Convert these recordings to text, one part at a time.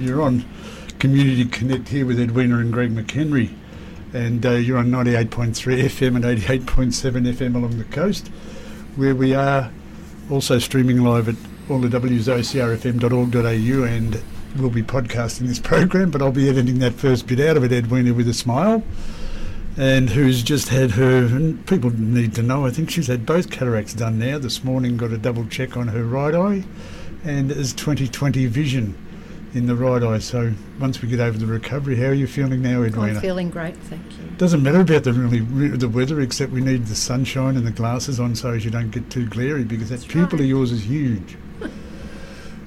You're on Community Connect here with Edwina and Greg McHenry, and uh, you're on 98.3 FM and 88.7 FM along the coast, where we are also streaming live at all the wsocrfm.org.au and we'll be podcasting this program, but I'll be editing that first bit out of it, Edwina, with a smile. And who's just had her, and people need to know, I think she's had both cataracts done now. This morning got a double check on her right eye and is 2020 vision in the right eye. So once we get over the recovery, how are you feeling now, Edwina? I'm feeling great, thank you. Doesn't matter about the really the weather, except we need the sunshine and the glasses on so as you don't get too glary because that That's pupil right. of yours is huge.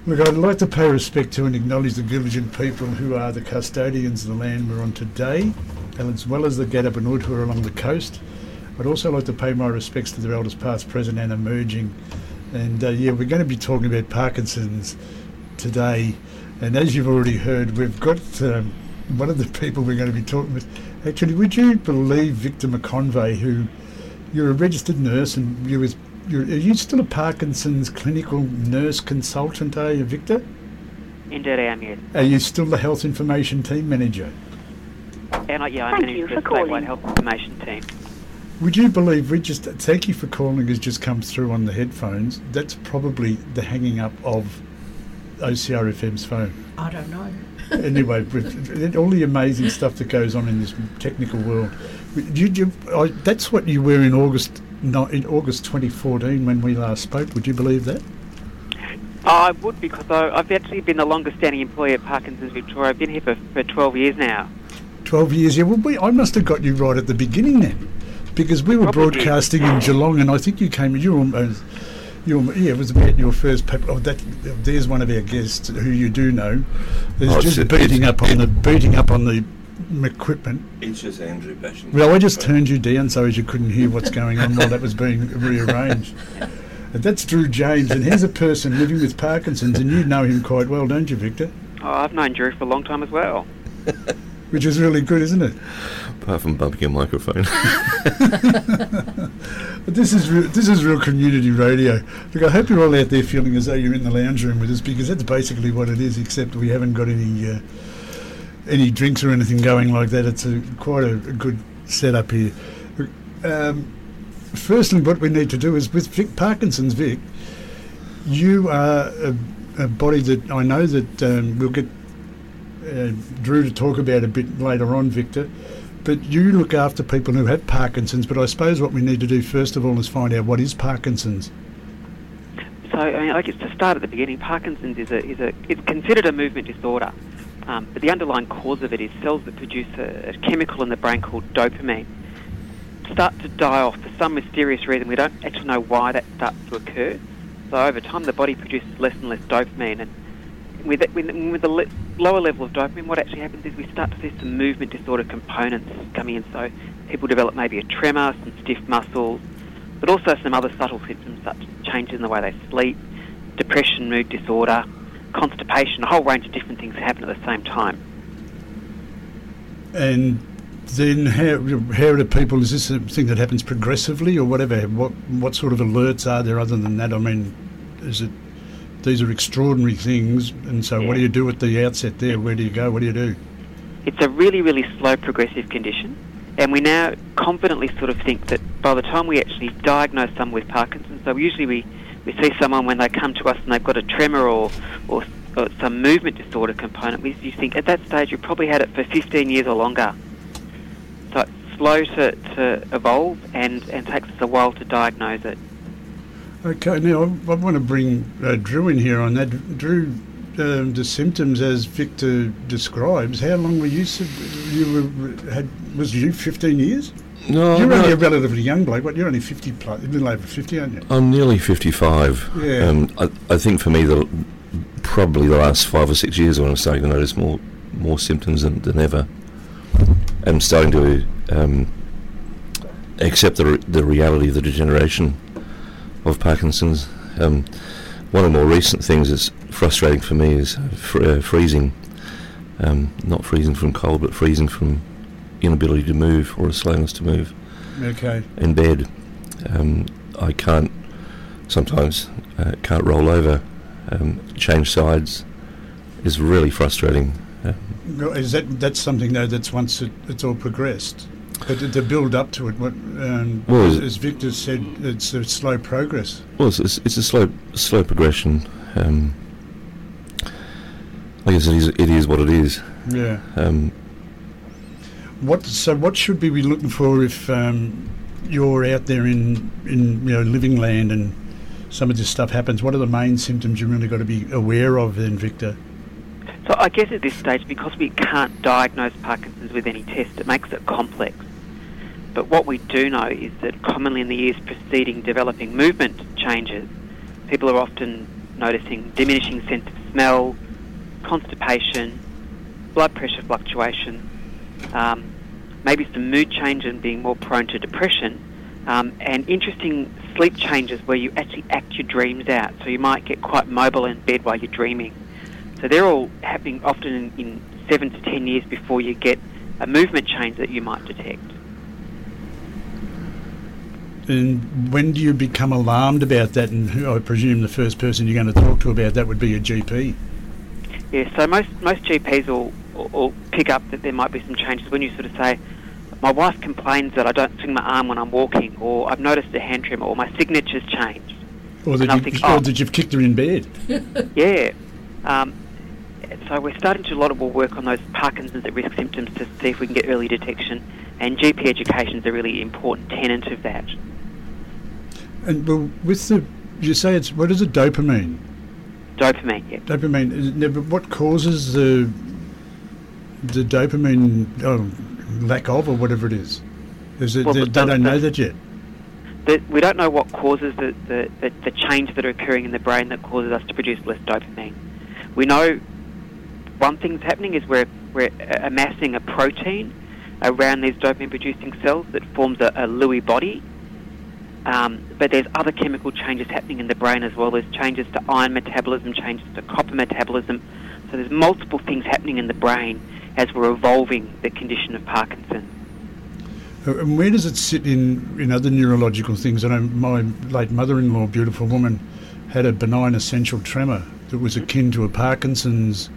Look, I'd like to pay respect to and acknowledge the Gulidjan people who are the custodians of the land we're on today, and as well as the Gadubanud who are along the coast. I'd also like to pay my respects to their elders past, present and emerging. And uh, yeah, we're going to be talking about Parkinson's today. And as you've already heard, we've got um, one of the people we're going to be talking with. Actually, would you believe Victor McConvey, who you're a registered nurse and you was you're, are you still a Parkinson's clinical nurse consultant, are you, Victor? Indeed, I am, yes. Are you still the health information team manager? And I, yeah, I Thank manage you the for calling. health information team. Would you believe we just thank you for calling has just come through on the headphones? That's probably the hanging up of OCRFM's phone. I don't know. anyway, all the amazing stuff that goes on in this technical world, you, you, I, that's what you were in August, no, in August 2014 when we last spoke. Would you believe that? I would because I, I've actually been the longest standing employee at Parkinson's Victoria. I've been here for, for 12 years now. 12 years. Yeah, well, we, I must have got you right at the beginning then, because we were Probably. broadcasting in Geelong, and I think you came. In you were almost. You were, yeah, it was about your first paper. Oh, that there's one of our guests who you do know. Is Oh, it's- just it's- beating up on it- the beating up on the equipment. It's just Andrew bashing. Well, I just turned you down so as you couldn't hear what's going on while that was being rearranged. That's Drew James, and he's a person living with Parkinson's, and you know him quite well, don't you, Victor? Oh, I've known Drew for a long time as well. Which is really good, isn't it? Apart from bumping a microphone. But this is real, this is real community radio. Look, I hope you're all out there feeling as though you're in the lounge room with us because that's basically what it is. Except we haven't got any uh, any drinks or anything going like that. It's a quite a, a good setup here. Um, firstly, what we need to do is with Vic Parkinson's, Vic. You are a, a body that I know that um, we'll get uh, Drew to talk about a bit later on, Victor. But you look after people who have Parkinson's. But I suppose what we need to do first of all is find out what is Parkinson's. So, I mean, I guess to start at the beginning, Parkinson's is a, is a it's considered a movement disorder, um, but the underlying cause of it is cells that produce a, a chemical in the brain called dopamine start to die off for some mysterious reason. We don't actually know why that starts to occur. So over time, the body produces less and less dopamine, and with it, with, with the lower level of dopamine, what actually happens is we start to see some movement disorder components coming in. So people develop maybe a tremor, some stiff muscles, but also some other subtle symptoms such as changes in the way they sleep, depression, mood disorder, constipation, a whole range of different things happen at the same time. And then how, how do people, is this a thing that happens progressively or whatever? What, what sort of alerts are there other than that? I mean, is it, these are extraordinary things. And so what do you do at the outset there? Where do you go? What do you do? It's a really, really slow progressive condition, and we now confidently sort of think that by the time we actually diagnose someone with Parkinson's, so usually we, we see someone when they come to us and they've got a tremor or, or, or some movement disorder component, we you think at that stage you've probably had it for 15 years or longer. So it's slow to, to evolve and, and takes us a while to diagnose it. Okay, now I, I want to bring uh, Drew in here on that. Drew, um, the symptoms as Victor describes. How long were you? You were had was you fifteen years? no, You're no, only a relatively young bloke, but you're only fifty plus, a little over fifty, aren't you? I'm nearly 55. Yeah. Um, I, I think for me, the, probably the last five or six years when I'm starting to notice more more symptoms than, than ever. I'm starting to um, accept the, re- the reality of the degeneration of Parkinson's. Um, one of the more recent things that's frustrating for me is fr- uh, freezing. Um, not freezing from cold, but freezing from inability to move or a slowness to move Okay. in bed. Um, I can't sometimes uh, can't roll over, um, change sides, is really frustrating. Uh, Is that that's something though that's once it, it's all progressed, but to- to build up to it, what um, Well, as, as Victor said, it's a slow progress. well, it's, it's, it's a slow slow progression. Um, I guess it is it is what it is. Yeah. Um, What so what should we be looking for if um, you're out there in in you know living land and some of this stuff happens? What are the main symptoms you really got to be aware of then, Victor? So I guess at this stage, because we can't diagnose Parkinson's with any test, it makes it complex. But what we do know is that commonly in the years preceding developing movement changes, people are often noticing diminishing sense of smell, constipation, blood pressure fluctuation, um, maybe some mood change and being more prone to depression, um, and interesting sleep changes where you actually act your dreams out. So you might get quite mobile in bed while you're dreaming. So they're all happening often in, in seven to ten years before you get a movement change that you might detect. And when do you become alarmed about that? And who, I presume the first person you're going to talk to about that would be a GP. Yeah, so most most GPs will, will, pick up that there might be some changes when you sort of say, my wife complains that I don't swing my arm when I'm walking, or I've noticed a hand tremor, or my signature's changed. Or that, you, think, or oh. that you've kicked her in bed. Yeah. Um, so we're starting to do a lot of work on those Parkinson's at risk symptoms to see if we can get early detection, and GP education is a really important tenant of that. And well, with the, you say it's, what is it, dopamine? Dopamine, yeah. Dopamine, is but what causes the, the dopamine oh, lack of or whatever it is? Is it, Well, they, the- they don't the- know that yet? The, we don't know what causes the, the, the, the change that are occurring in the brain that causes us to produce less dopamine. We know one thing's happening is we're, we're amassing a protein around these dopamine producing cells that forms a, a Lewy body. Um, but there's other chemical changes happening in the brain as well. There's changes to iron metabolism, changes to copper metabolism. So there's multiple things happening in the brain as we're evolving the condition of Parkinson's. Uh, And where does it sit in, in other neurological things? I know my late mother-in-law, beautiful woman, had a benign essential tremor that was akin to a Parkinson's.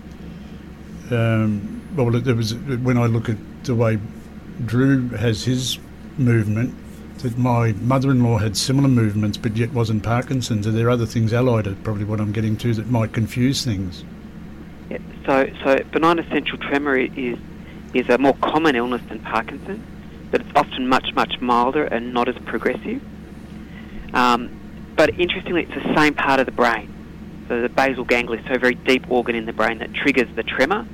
Um, well, there was when I look at the way Drew has his movement, that my mother-in-law had similar movements, but yet wasn't Parkinson's. Are there other things allied? Are probably what I'm getting to that might confuse things. Yeah, so, so benign essential tremor is is a more common illness than Parkinson's, but it's often much much milder and not as progressive. Um, but interestingly, it's the same part of the brain. So the basal ganglia, so a very deep organ in the brain that triggers the tremor.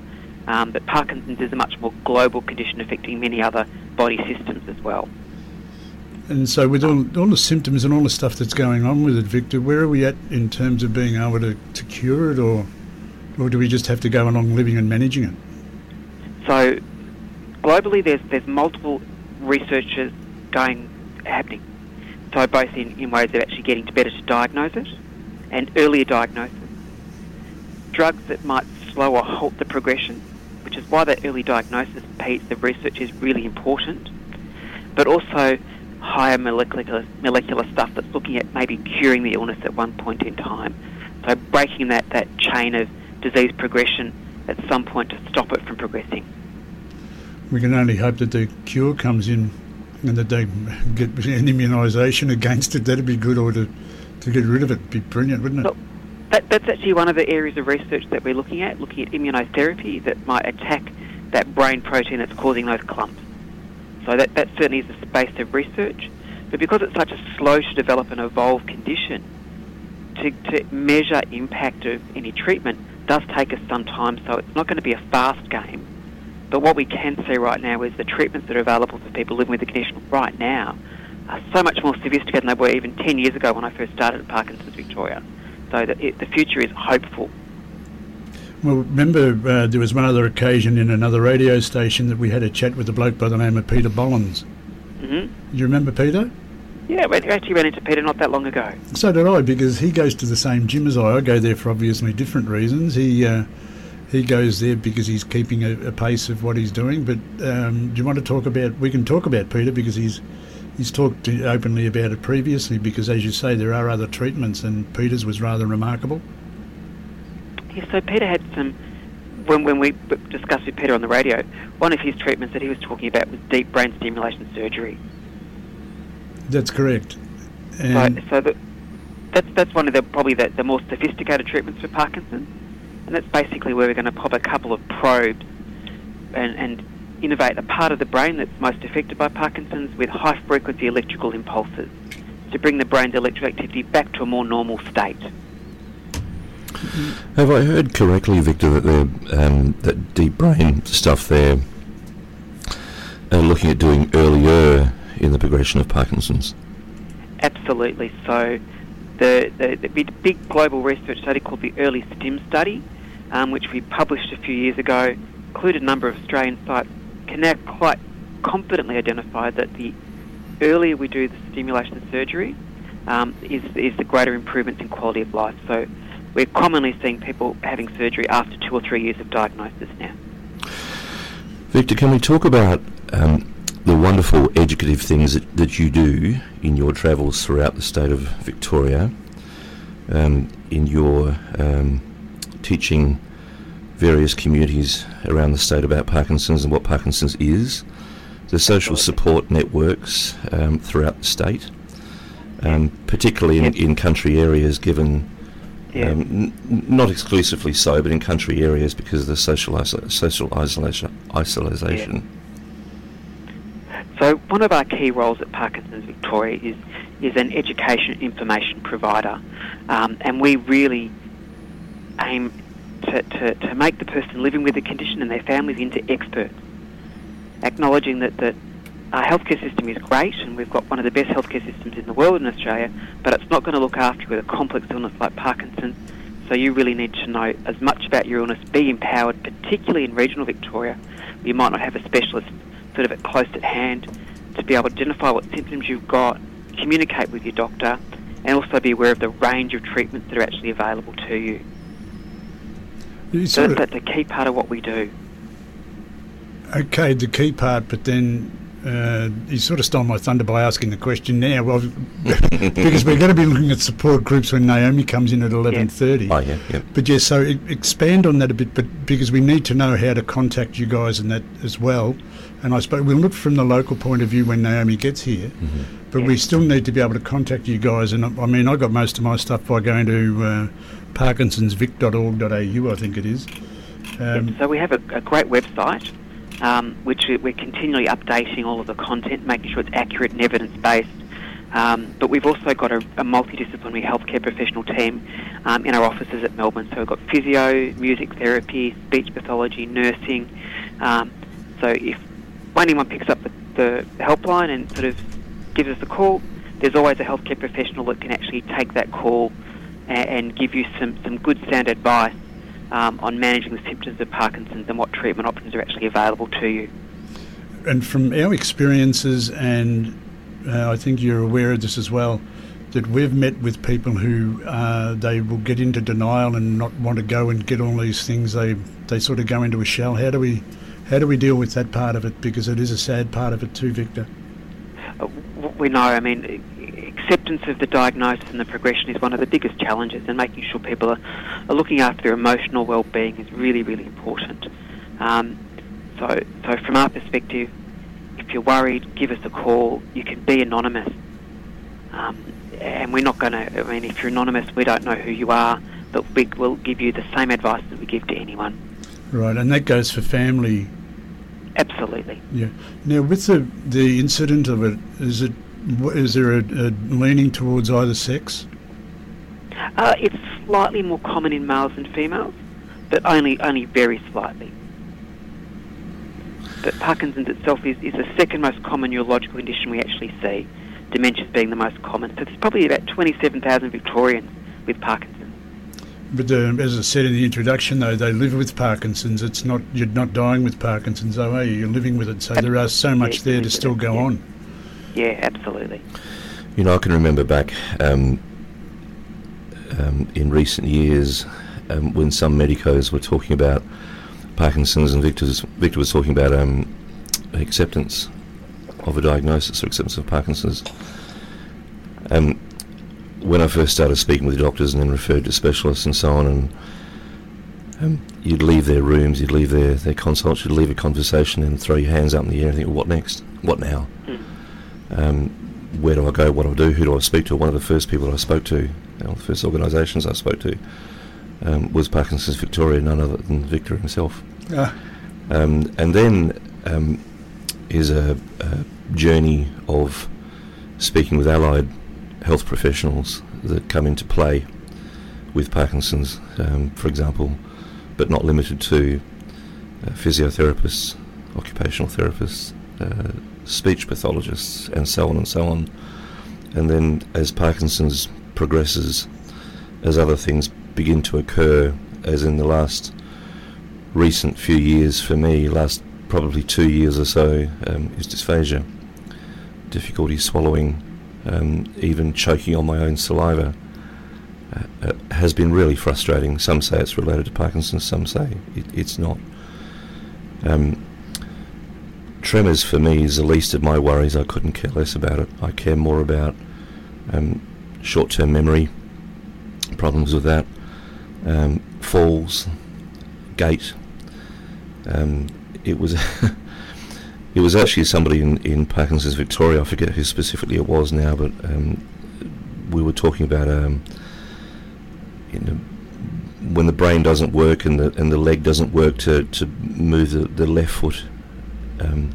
Um, but Parkinson's is a much more global condition affecting many other body systems as well. And so, with all, all the symptoms and all the stuff that's going on with it, Victor, where are we at in terms of being able to, to cure it, or or do we just have to go along living and managing it? So globally, there's there's multiple researchers going happening. So both in, in ways of actually getting to better to diagnose it, and earlier diagnosis. Drugs that might slow or halt the progression, which is why that early diagnosis piece of research is really important. But also higher molecular molecular stuff that's looking at maybe curing the illness at one point in time. So breaking that, that chain of disease progression at some point to stop it from progressing. We can only hope that the cure comes in and that they get an immunisation against it. That'd be good, or to, to get rid of it, be brilliant, wouldn't it? Look, that, that's actually one of the areas of research that we're looking at, looking at immunotherapy that might attack that brain protein that's causing those clumps. So that, that certainly is a space of research. But because it's such a slow to develop and evolve condition, to, to measure impact of any treatment does take us some time, so it's not going to be a fast game. But what we can see right now is the treatments that are available for people living with the condition right now are so much more sophisticated than they were even 10 years ago when I first started at Parkinson's Victoria. So that it, the future is hopeful. Well, remember uh, there was one other occasion in another radio station that we had a chat with a bloke by the name of Peter Bollins. hmm Do You remember Peter? Yeah, we actually ran into Peter not that long ago. So did I, because he goes to the same gym as I. I go there for obviously different reasons. He uh, he goes there because he's keeping a, a pace of what he's doing. But um, do you want to talk about? We can talk about Peter because he's he's talked openly about it previously. Because as you say, there are other treatments, and Peter's was rather remarkable. Yeah, so Peter had some when, when we discussed with Peter on the radio, one of his treatments that he was talking about was deep brain stimulation surgery. That's correct. So, And so that, that's, that's one of the probably the, the more sophisticated treatments for Parkinson's. And that's basically where we're going to pop a couple of probes and, and innovate a part of the brain that's most affected by Parkinson's with high frequency electrical impulses to bring the brain's electrical activity back to a more normal state. Have I heard correctly, Victor, that um, that deep brain stuff they're uh, looking at doing earlier in the progression of Parkinson's? Absolutely. So, the, the, the big, big global research study called the Early STIM study, um, which we published a few years ago, included a number of Australian sites, can now quite confidently identify that the earlier we do the stimulation surgery, um, is, is the greater improvements in quality of life. So, we're commonly seeing people having surgery after two or three years of diagnosis now. Victor, can we talk about um, the wonderful educative things that, that you do in your travels throughout the state of Victoria, um, in your um, teaching various communities around the state about Parkinson's and what Parkinson's is, the social support networks um, throughout the state, um, particularly in, in country areas, given Yeah. um, n- not exclusively so, but in country areas because of the social iso- social isolation. isolation. So one of our key roles at Parkinson's Victoria is is an education information provider, um, and we really aim to, to, to make the person living with the condition and their families into experts, acknowledging that, that our healthcare system is great and we've got one of the best healthcare systems in the world in Australia, but it's not going to look after you with a complex illness like Parkinson's. So you really need to know as much about your illness, be empowered, particularly in regional Victoria, you might not have a specialist sort of at close at hand, to be able to identify what symptoms you've got, communicate with your doctor, and also be aware of the range of treatments that are actually available to you. you So that's, that's a key part of what we do. okay, the key part, but then uh, you sort of stole my thunder by asking the question now. Well, because we're going to be looking at support groups when Naomi comes in at eleven thirty. Oh yeah, yeah. But yes, so e- expand on that a bit, but because we need to know how to contact you guys and that as well. And I suppose we'll look from the local point of view when Naomi gets here, but we still need to be able to contact you guys. And I I mean, I got most of my stuff by going to uh, parkinsonsvic.org.au, I think it is. Um, so we have a, a great website, um, which we- we're continually updating all of the content, making sure it's accurate and evidence-based. Um, but we've also got a, a multidisciplinary healthcare professional team um, in our offices at Melbourne. So we've got physio, music therapy, speech pathology, nursing. Um, so if anyone picks up the, the helpline and sort of gives us a call, there's always a healthcare professional that can actually take that call and, and give you some, some good sound advice um, on managing the symptoms of Parkinson's and what treatment options are actually available to you. and from our experiences, and uh, I think you're aware of this as well, that we've met with people who uh, they will get into denial and not want to go and get all these things. They they sort of go into a shell. How do we how do we deal with that part of it? Because it is a sad part of it too, Victor. Uh, we know, I mean, acceptance of the diagnosis and the progression is one of the biggest challenges, and making sure people are, are looking after their emotional well-being is really, really important. Um, so, so from our perspective, if you're worried, give us a call. You can be anonymous, um, and we're not going to. I mean, if you're anonymous, we don't know who you are, but we will give you the same advice that we give to anyone. Right, and that goes for family. Absolutely. Yeah. Now, with the the incident of it, is it is there a, a leaning towards either sex? Uh, it's slightly more common in males than females, but only only very slightly. But Parkinson's itself is, is the second most common neurological condition we actually see, dementia being the most common. So there's probably about 27,000 Victorians with Parkinson's. But uh, as I said in the introduction, though, they live with Parkinson's. It's not you're not dying with Parkinson's, though, are you? You're living with it. So there are so much there to still go on. Yeah, absolutely. You know, I can remember back um, um, in recent years um, when some medicos were talking about Parkinson's, and Victor's, Victor was talking about um, acceptance of a diagnosis or acceptance of Parkinson's. Um, when I first started speaking with doctors and then referred to specialists and so on, and um, you'd leave their rooms, you'd leave their, their consults, you'd leave a conversation and throw your hands up in the air and think, well, what next? What now? Mm. Um, where do I go? What do I do? Who do I speak to? One of the first people I spoke to, you know, the first organisations I spoke to, um, was Parkinson's Victoria, none other than Victor himself. Ah, Um, and then um, is a, a journey of speaking with allied health professionals that come into play with Parkinson's, um, for example, but not limited to uh, physiotherapists, occupational therapists, uh, speech pathologists, and so on and so on. And then as Parkinson's progresses, as other things begin to occur, as in the last recent few years for me, last probably two years or so, um, is dysphagia, difficulty swallowing, um, even choking on my own saliva. Uh, uh, has been really frustrating. Some say it's related to Parkinson's, some say it, it's not. Um, tremors for me is the least of my worries. I couldn't care less about it. I care more about um, short-term memory, problems with that, um, falls, gait. Um, it was it was actually somebody in, in Parkinson's Victoria. I forget who specifically it was now, but um, we were talking about um, you know, when the brain doesn't work and the and the leg doesn't work to, to move the, the left foot um,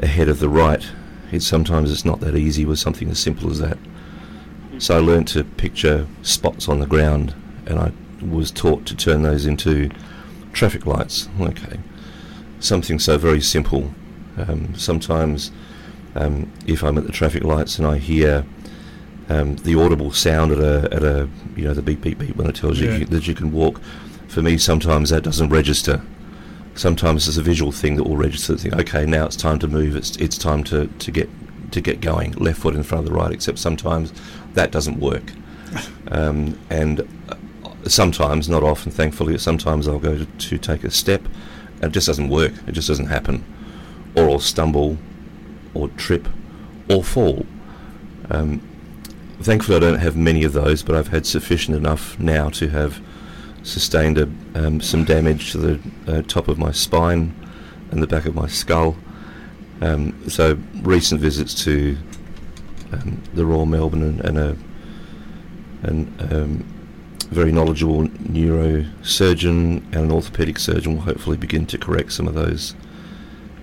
ahead of the right. It sometimes it's not that easy with something as simple as that. So I learned to picture spots on the ground, and I was taught to turn those into traffic lights. Okay, something so very simple. Um, sometimes, um, if I'm at the traffic lights and I hear um, the audible sound at a at a you know the beep beep beep when it tells Yeah. you that you can walk, for me sometimes that doesn't register. Sometimes it's a visual thing that will register. Think, okay, now it's time to move. It's it's time to, to get to get going. Left foot in front of the right. Except sometimes that doesn't work. Um, and uh, sometimes, not often, thankfully, sometimes I'll go to, to take a step, and it just doesn't work. It just doesn't happen, or I'll stumble, or trip, or fall. Um, thankfully, I don't have many of those, but I've had sufficient enough now to have sustained a, um, some damage to the uh, top of my spine and the back of my skull. Um, so recent visits to um, the Royal Melbourne and, and a and um, very knowledgeable neurosurgeon and an orthopaedic surgeon will hopefully begin to correct some of those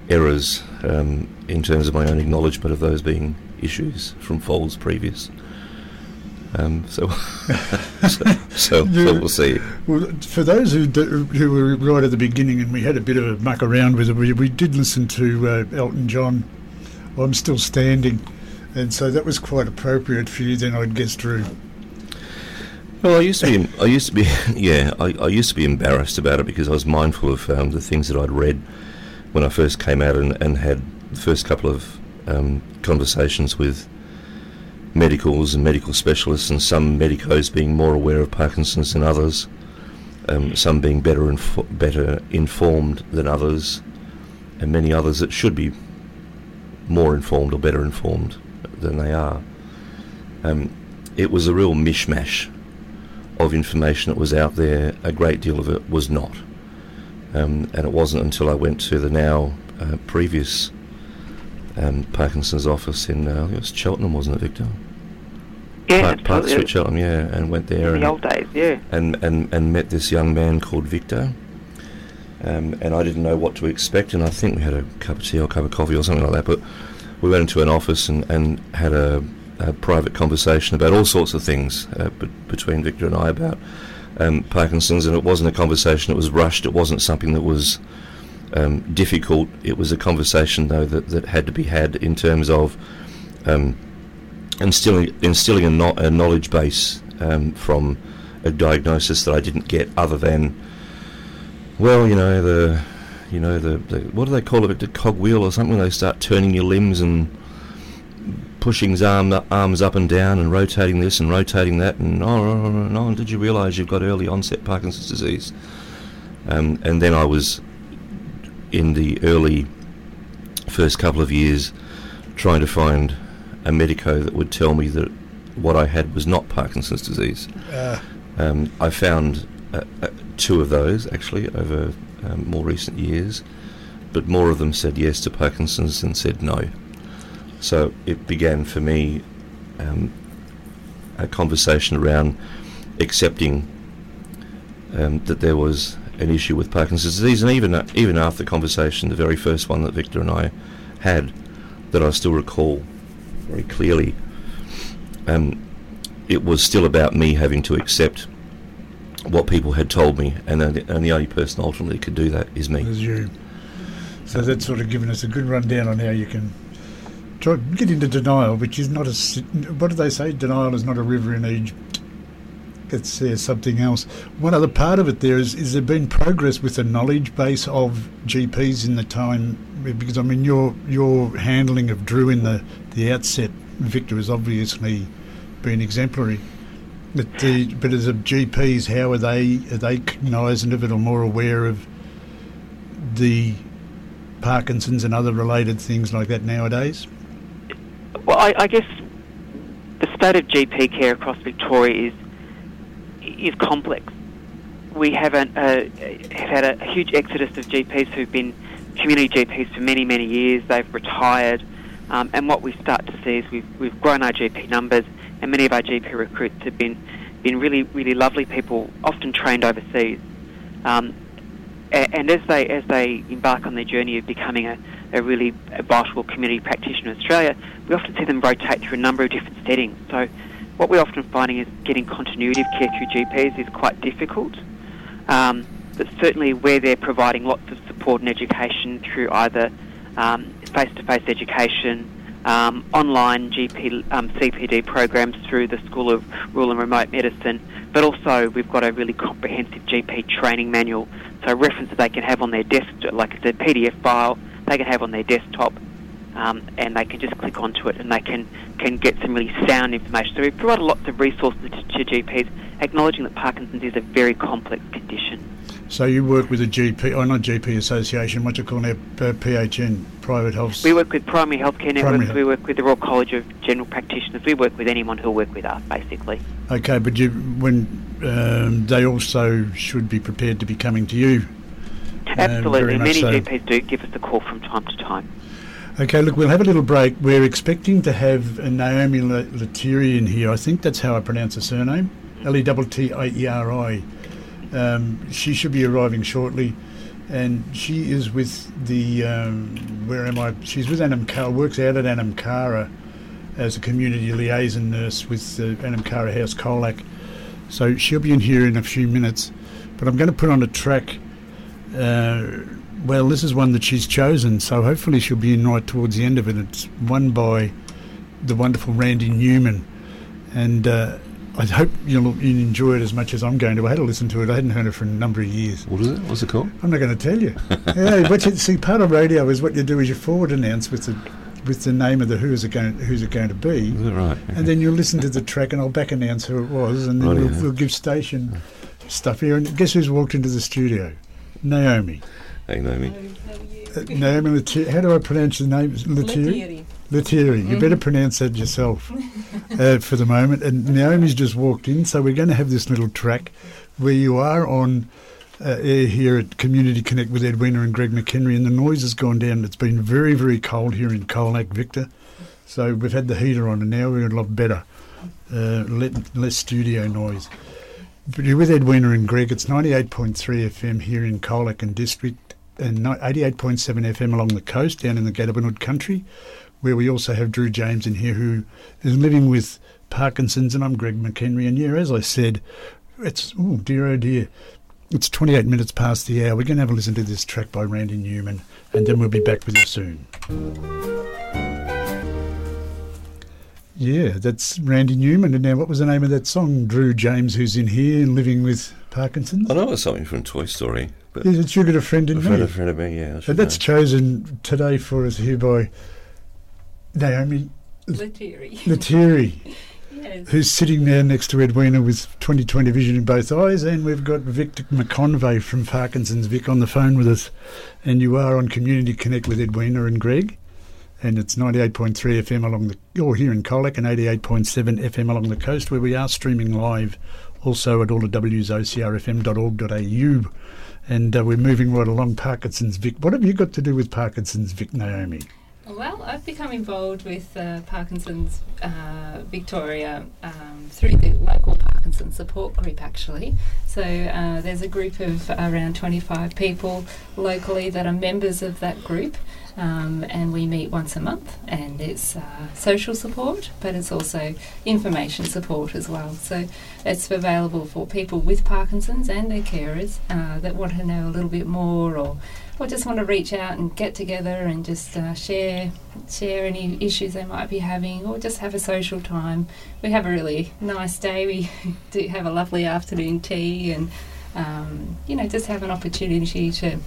errors um, in terms of my own acknowledgement of those being issues from falls previous. Um, so, so, so, You- so we'll see. Well, for those who do, who were right at the beginning, and we had a bit of a muck around with it, we, we did listen to uh, Elton John. I'm still standing, and so that was quite appropriate for you. Then I'd guess, Drew. Well, I used to be. I used to be. Yeah, I, I used to be embarrassed about it because I was mindful of um, the things that I'd read when I first came out and, and had the first couple of um, conversations with medicals and medical specialists, and some medicos being more aware of Parkinson's than others, um, some being better info- better informed than others, and many others that should be more informed or better informed than they are. Um, it was a real mishmash of information that was out there. A great deal of it was not. Um, and it wasn't until I went to the now uh, previous um, Parkinson's office in uh, was Cheltenham, wasn't it, Victor? Yeah, Park, Park absolutely. Cheltenham, yeah, and went there In and the old days, yeah. and, and, and met this young man called Victor. Um, and I didn't know what to expect, and I think we had a cup of tea or a cup of coffee or something like that. But we went into an office and, and had a, a private conversation about all sorts of things uh, be- between Victor and I about um, Parkinson's. And it wasn't a conversation that was rushed. It wasn't something that was um, difficult. It was a conversation, though, that, that had to be had in terms of um, instilling instilling a, no- a knowledge base um, from a diagnosis that I didn't get, other than, well, you know, the, you know, the, the what do they call it, the cogwheel or something? They start turning your limbs and pushing arm, arms up and down and rotating this and rotating that, and oh, oh, oh, oh, did you realise you've got early onset Parkinson's disease? Um, and then I was in the early first couple of years trying to find a medico that would tell me that what I had was not Parkinson's disease. Uh, Um, I found uh, uh, two of those actually over um, more recent years, but more of them said yes to Parkinson's than said no. So it began for me um, a conversation around accepting um, that there was an issue with Parkinson's disease, and even uh, even after the conversation, the very first one that Victor and I had, that I still recall very clearly, um, it was still about me having to accept what people had told me, and, the- and the only person ultimately could do that is me. As you. So that's sort of given us a good rundown on how you can try get into denial, which is not a. What do they say? Denial is not a river in Egypt. It's uh, something else. One other part of it there is: is there been progress with the knowledge base of GPs in the time? Because I mean, your your handling of Drew in the the outset, Victor, has obviously been exemplary. But, the, but as a GPs, how are they? Are they it or more aware of the Parkinson's and other related things like that nowadays? Well, I, I guess the state of GP care across Victoria is is complex. We haven't uh, have had a huge exodus of GPs who've been community GPs for many many years. They've retired, um, and what we start to see is we've we've grown our GP numbers, and many of our GP recruits have been been really really lovely people, often trained overseas. Um, and as they as they embark on their journey of becoming a, a really vital community practitioner in Australia, we often see them rotate through a number of different settings. So, what we're often finding is getting continuity of care through GPs is quite difficult. Um, but certainly, where they're providing lots of support and education through either um, face-to-face education, um, online GP um, CPD programs through the School of Rural and Remote Medicine, but also we've got a really comprehensive GP training manual, so reference that they can have on their desk, like it's a PDF file they can have on their desktop, um, and they can just click onto it and they can, can get some really sound information. So we provide lots of resources to, to GPs, acknowledging that Parkinson's is a very complex condition. So you work with a GP, or not GP association, what you call now uh, PHN, private health. We work with primary healthcare Primary networks, health. we work with the Royal College of General Practitioners, we work with anyone who'll work with us, basically. Okay, but you, when um, they also should be prepared to be coming to you. Uh, Absolutely, much many so. GPs do give us a call from time to time. Okay, look, we'll have a little break. We're expecting to have uh, Naomi Lettieri in here. I think that's how I pronounce her surname. L E T T I E R I. Um, she should be arriving shortly, and she is with the um, where am I? She's with Anam Cara, works out at Anam Cara as a community liaison nurse with uh, Anam Cara House Colac. So she'll be in here in a few minutes, but I'm going to put on a track. Uh, well, this is one that she's chosen, so hopefully she'll be in right towards the end of it. It's one by the wonderful Randy Newman, and uh, I hope you'll, you'll enjoy it as much as I'm going to. I had to listen to it. I hadn't heard it for a number of years. What is it? What's it called? I'm not going to tell you. yeah, what you see, part of radio is what you do is you forward announce with the with the name of the who is it going who's it going to be, Is it right? and then you'll listen to the track, and I'll back announce who it was, and then Righty-o. we'll, we'll give station stuff here. And guess who's walked into the studio? Naomi. Hey, Naomi. Uh, Naomi Lettieri. How do I pronounce the name? Lettieri. Lettieri. You better pronounce that yourself uh, for the moment. And Naomi's just walked in, so we're going to have this little track where you are on uh, air here at Community Connect with Edwina and Greg McHenry, and the noise has gone down. It's been very, very cold here in Colac, Victor. So we've had the heater on, and now we're a lot better. Uh, less studio noise. But you're with Edwina and Greg. It's 98.3 FM here in Colac and District, and 88.7 FM along the coast down in the Gadubanud country, where we also have Drew James in here who is living with Parkinson's, and I'm Greg McHenry. And yeah, as I said, it's, oh dear, oh dear, it's 28 minutes past the hour. We're going to have a listen to this track by Randy Newman, and then we'll be back with you soon. Yeah, that's Randy Newman. And now, what was the name of that song? Drew James, who's in here and living with Parkinson's. I know it's something from Toy Story, but Yes, it's You Got a Friend in a friend, Me. a friend of me, yeah. And that's know. chosen today for us here by Naomi Lettieri. Lettieri, yes. who's sitting there next to Edwina with 20/20 vision in both eyes. And we've got Victor McConvey from Parkinson's Vic on the phone with us. And you are on Community Connect with Edwina and Greg. And it's 98.3 FM along the, or here in Colac, and 88.7 FM along the coast, where we are streaming live also at all the W's, ocrfm.org.au. And uh, we're moving right along Parkinson's Vic. What have you got to do with Parkinson's Vic, Naomi? Well, I've become involved with uh, Parkinson's uh, Victoria um, through the local Parkinson's support group, actually. So uh, there's a group of around 25 people locally that are members of that group. Um, and we meet once a month, and it's uh, social support, but it's also information support as well. So it's available for people with Parkinson's and their carers uh, that want to know a little bit more or or just want to reach out and get together and just uh, share share any issues they might be having, or just have a social time. We have a really nice day. We do have a lovely afternoon tea, and um, you know, just have an opportunity to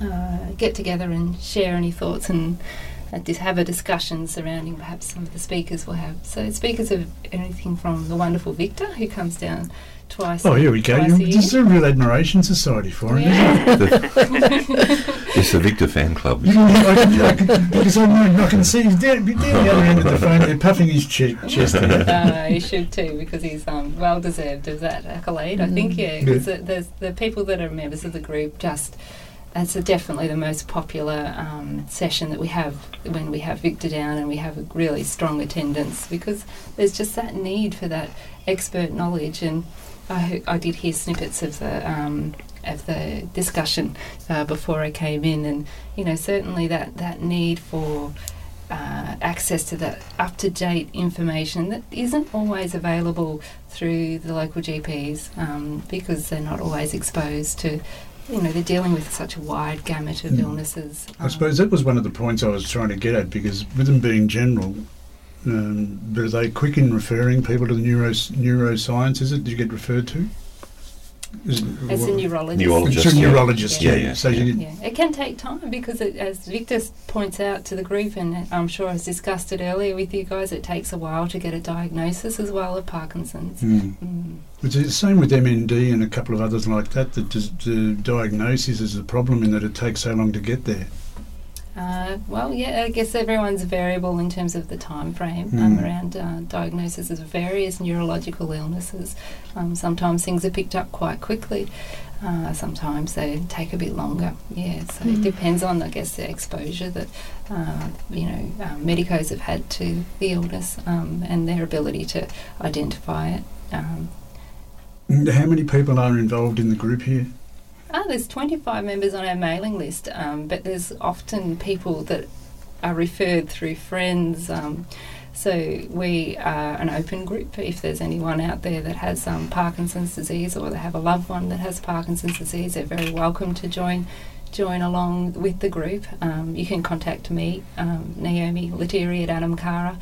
uh, get together and share any thoughts and. Just have a discussion surrounding perhaps some of the speakers will have. So speakers of anything from the wonderful Victor who comes down twice. Oh, here we go. You- year. This is a real admiration society for him, isn't it? It's the Victor fan club. You know, I I because I know I can see he's down, down the other end of the phone, there, puffing his che- chest. out. uh, he should too because he's um, well deserved of that accolade. I think yeah, because the, the the people that are members of the group just that's definitely the most popular um, session that we have when we have Victor down and we have a really strong attendance because there's just that need for that expert knowledge. And I, I did hear snippets of the um, of the discussion uh, before I came in and you know certainly that that need for uh, access to that up to date information that isn't always available through the local GPs um, because they're not always exposed to, you know, they're dealing with such a wide gamut of Mm. illnesses. I suppose that was one of the points I was trying to get at because with them being general, um, are they quick in referring people to the neuro, neuroscience? Is it? Do you get referred to? Is it, Um, as a neurologist. Neurologist, It's a yeah. neurologist. Yeah, yeah, So yeah. you, Yeah, it can take time because, it, as Victor points out to the group, and I'm sure has discussed it earlier with you guys, it takes a while to get a diagnosis as well of Parkinson's. Mm. Mm. It's the same with MND and a couple of others like that. That the, the diagnosis is a problem in that it takes so long to get there. Uh, well, yeah, I guess everyone's variable in terms of the time frame um, Mm. around uh, diagnosis of various neurological illnesses. Um, sometimes things are picked up quite quickly. Uh, sometimes they take a bit longer. Yeah, so it Mm. depends on, I guess, the exposure that uh, you know um, medicos have had to the illness um, and their ability to identify it. How many people are involved in the group here? Ah, there's 25 members on our mailing list, um, but there's often people that are referred through friends. Um, so we are an open group. If there's anyone out there that has um, Parkinson's disease or they have a loved one that has Parkinson's disease, they're very welcome to join join along with the group. Um, you can contact me, um, Naomi Lettieri at Anam Cara.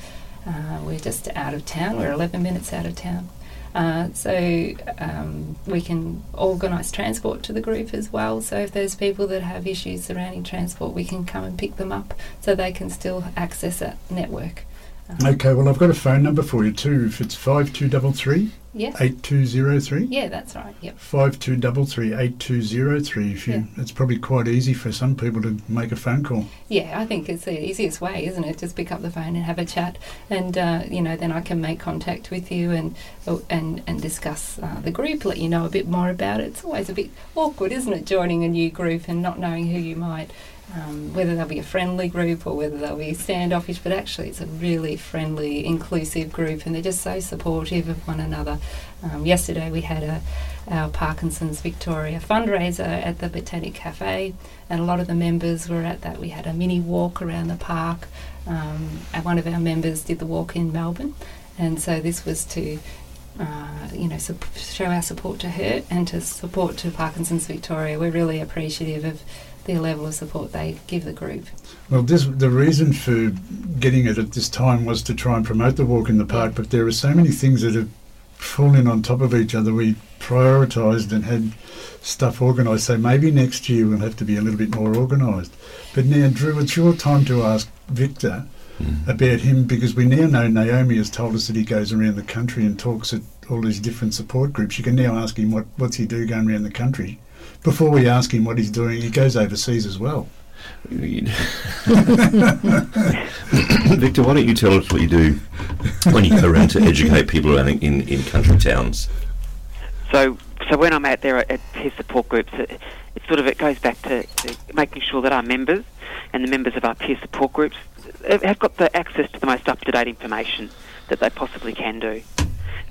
Uh, we're just out of town. We're 11 minutes out of town. Uh, so um, we can organise transport to the group as well. So if there's people that have issues surrounding transport, we can come and pick them up so they can still access that network. Um, okay, well, I've got a phone number for you too. If it's 5233 yeah. 8203? Yeah, that's right. Yep. Five 8203. If you, yeah. It's probably quite easy for some people to make a phone call. Yeah, I think it's the easiest way, isn't it? Just pick up the phone and have a chat. And, uh, you know, then I can make contact with you and oh, and, and discuss uh, the group, let you know a bit more about it. It's always a bit awkward, isn't it, joining a new group and not knowing who you might um, whether they'll be a friendly group or whether they'll be standoffish, but actually it's a really friendly, inclusive group, and they're just so supportive of one another. Um, yesterday we had a our Parkinson's Victoria fundraiser at the Botanic Cafe, and a lot of the members were at that. We had a mini walk around the park, um, one of our members did the walk in Melbourne, and so this was to. Uh, you know, show our support to her and to support to Parkinson's Victoria. We're really appreciative of the level of support they give the group. Well, this the reason for getting it at this time was to try and promote the walk in the park. But there are so many things that have fallen on top of each other. We prioritised and had stuff organised. So maybe next year we'll have to be a little bit more organised. But now, Drew, it's your time to ask Victor Mm. about him because we now know Naomi has told us that he goes around the country and talks at all these different support groups. You can now ask him what what's he do going around the country. Before we ask him what he's doing, he goes overseas as well. Victor, why don't you tell us what you do when you go around to educate people around in, in country towns? So, so when I'm out there at, at peer support groups, it, it sort of it goes back to, to making sure that our members and the members of our peer support groups have have got the access to the most up-to-date information that they possibly can do.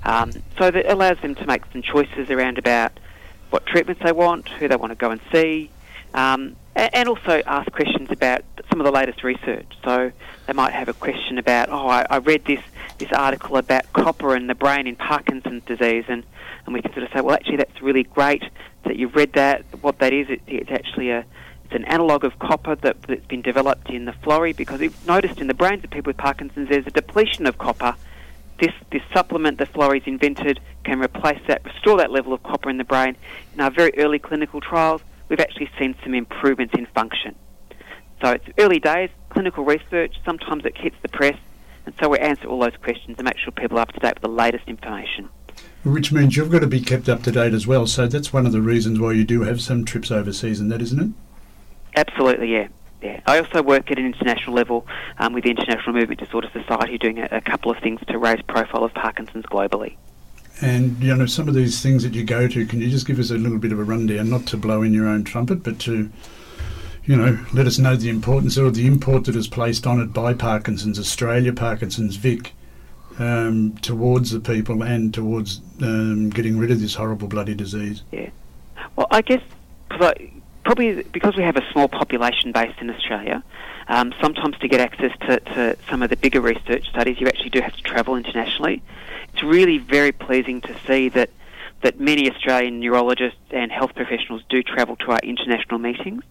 Um, so that allows them to make some choices around about what treatments they want, who they want to go and see, um, and also ask questions about some of the latest research. So they might have a question about, oh, I, I read this, this article about copper and the brain in Parkinson's disease, and, and we can sort of say, well, actually, that's really great that you've read that. What that is, it, it's actually a it's an analogue of copper that, that's been developed in the Florey because we've noticed in the brains of people with Parkinson's there's a depletion of copper. This, this supplement that Florey's invented can replace that, restore that level of copper in the brain. In our very early clinical trials, we've actually seen some improvements in function. So it's early days, clinical research, sometimes it hits the press, and so we answer all those questions and make sure people are up to date with the latest information. Which means you've got to be kept up to date as well. So that's one of the reasons why you do have some trips overseas and that, isn't it? Absolutely, yeah. Yeah. I also work at an international level um, with the International Movement Disorder Society doing a, a couple of things to raise profile of Parkinson's globally. And you know some of these things that you go to. Can you just give us a little bit of a rundown, not to blow in your own trumpet, but to, you know, let us know the importance or the import that is placed on it by Parkinson's Australia, Parkinson's Vic, um, towards the people and towards um, getting rid of this horrible bloody disease. Yeah. Well, I guess 'cause I, probably because we have a small population base in Australia, um, sometimes to get access to, to some of the bigger research studies, you actually do have to travel internationally. It's really very pleasing to see that that many Australian neurologists and health professionals do travel to our international meetings.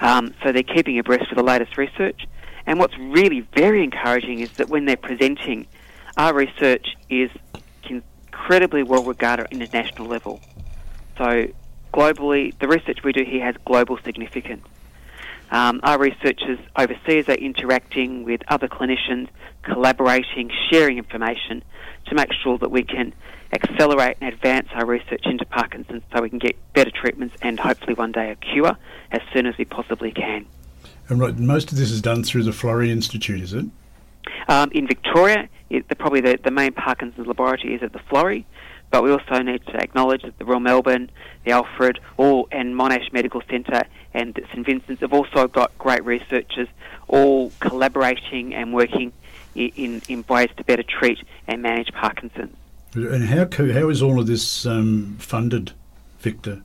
Um, so they're keeping abreast with the latest research. And what's really very encouraging is that when they're presenting, our research is incredibly well regarded at international level. So globally, the research we do here has global significance. Um, our researchers overseas are interacting with other clinicians, collaborating, sharing information to make sure that we can accelerate and advance our research into Parkinson's so we can get better treatments and hopefully one day a cure as soon as we possibly can. And right, most of this is done through the Florey Institute, is it? Um, in Victoria, it, the, probably the, the main Parkinson's laboratory is at the Florey, but we also need to acknowledge that the Royal Melbourne, the Alfred, all, and Monash Medical Centre and St Vincent's have also got great researchers all collaborating and working in, in ways to better treat and manage Parkinson's. And how how is all of this um, funded, Victor?